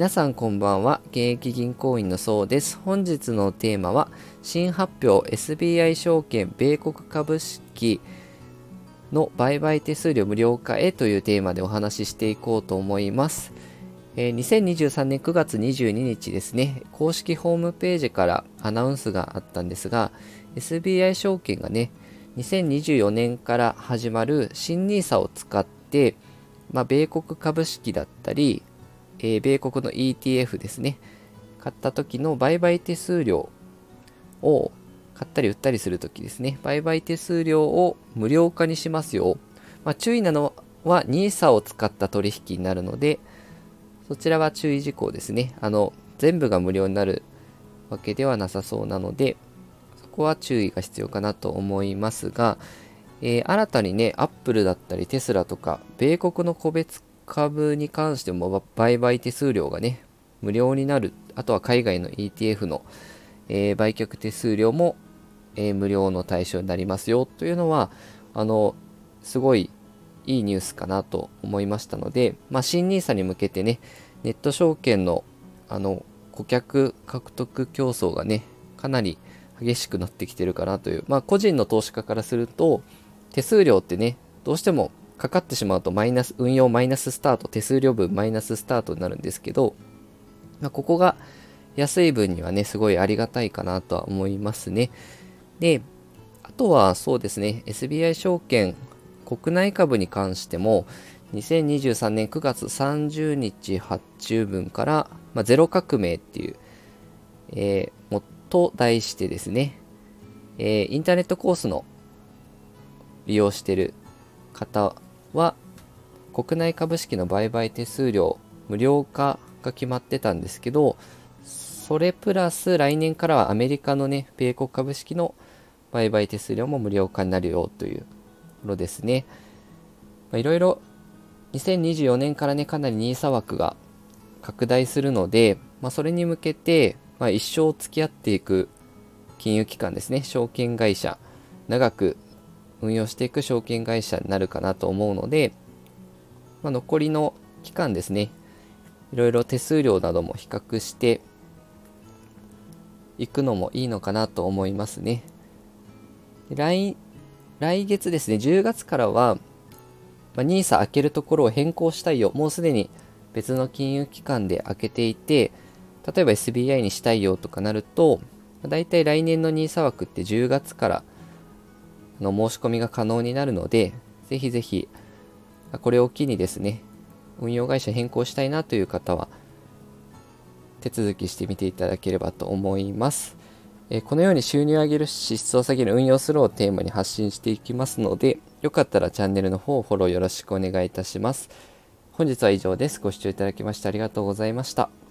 皆さんこんばんは。現役銀行員のそうです。本日のテーマは新発表 SBI 証券米国株式の売買手数料無料化へというテーマでお話ししていこうと思います、えー、2023年9月22日ですね。公式ホームページからアナウンスがあったんですが SBI 証券がね2024年から始まる新 NISA を使って、まあ、米国株式だったりえー、米国の ETF ですね、買った時の売買手数料を買ったり売ったりするときですね、売買手数料を無料化にしますよ。まあ、注意なのは NISA を使った取引になるので、そちらは注意事項ですね。あの、全部が無料になるわけではなさそうなので、そこは注意が必要かなと思いますが、えー、新たにね、アップルだったりテスラとか、米国の個別株に関しても売買手数料がね、無料になる。あとは海外の ETF の、えー、売却手数料も、えー、無料の対象になりますよというのは、あの、すごいいいニュースかなと思いましたので、まあ、新 NISA に向けてね、ネット証券のあの顧客獲得競争がね、かなり激しくなってきてるかなという、まあ、個人の投資家からすると、手数料ってね、どうしてもかかってしまうとマイナス、運用マイナススタート、手数料分マイナススタートになるんですけど、まあ、ここが安い分にはね、すごいありがたいかなとは思いますね。で、あとはそうですね、SBI 証券国内株に関しても、2023年9月30日発注分から、まあ、ゼロ革命っていう、えー、もと題してですね、えー、インターネットコースの利用してる方は国内株式の売買手数料無料化が決まってたんですけどそれプラス来年からはアメリカのね米国株式の売買手数料も無料化になるよというところですね。いろいろ2024年からねかなり NISA 枠が拡大するので、まあ、それに向けて、まあ、一生付き合っていく金融機関ですね。証券会社長く運用していく証券会社になるかなと思うので、まあ、残りの期間ですね、いろいろ手数料なども比較していくのもいいのかなと思いますね。来来月ですね、10月からは、まあ、NISA 開けるところを変更したいよ。もうすでに別の金融機関で開けていて、例えば SBI にしたいよとかなると、だいたい来年の NISA 枠って10月からの申し込みが可能になるので、ぜひぜひ、これを機にですね、運用会社変更したいなという方は、手続きしてみていただければと思います。えこのように収入を上げる支出を下げる運用するをテーマに発信していきますので、よかったらチャンネルの方をフォローよろしくお願いいたします。本日は以上です。ご視聴いただきましてありがとうございました。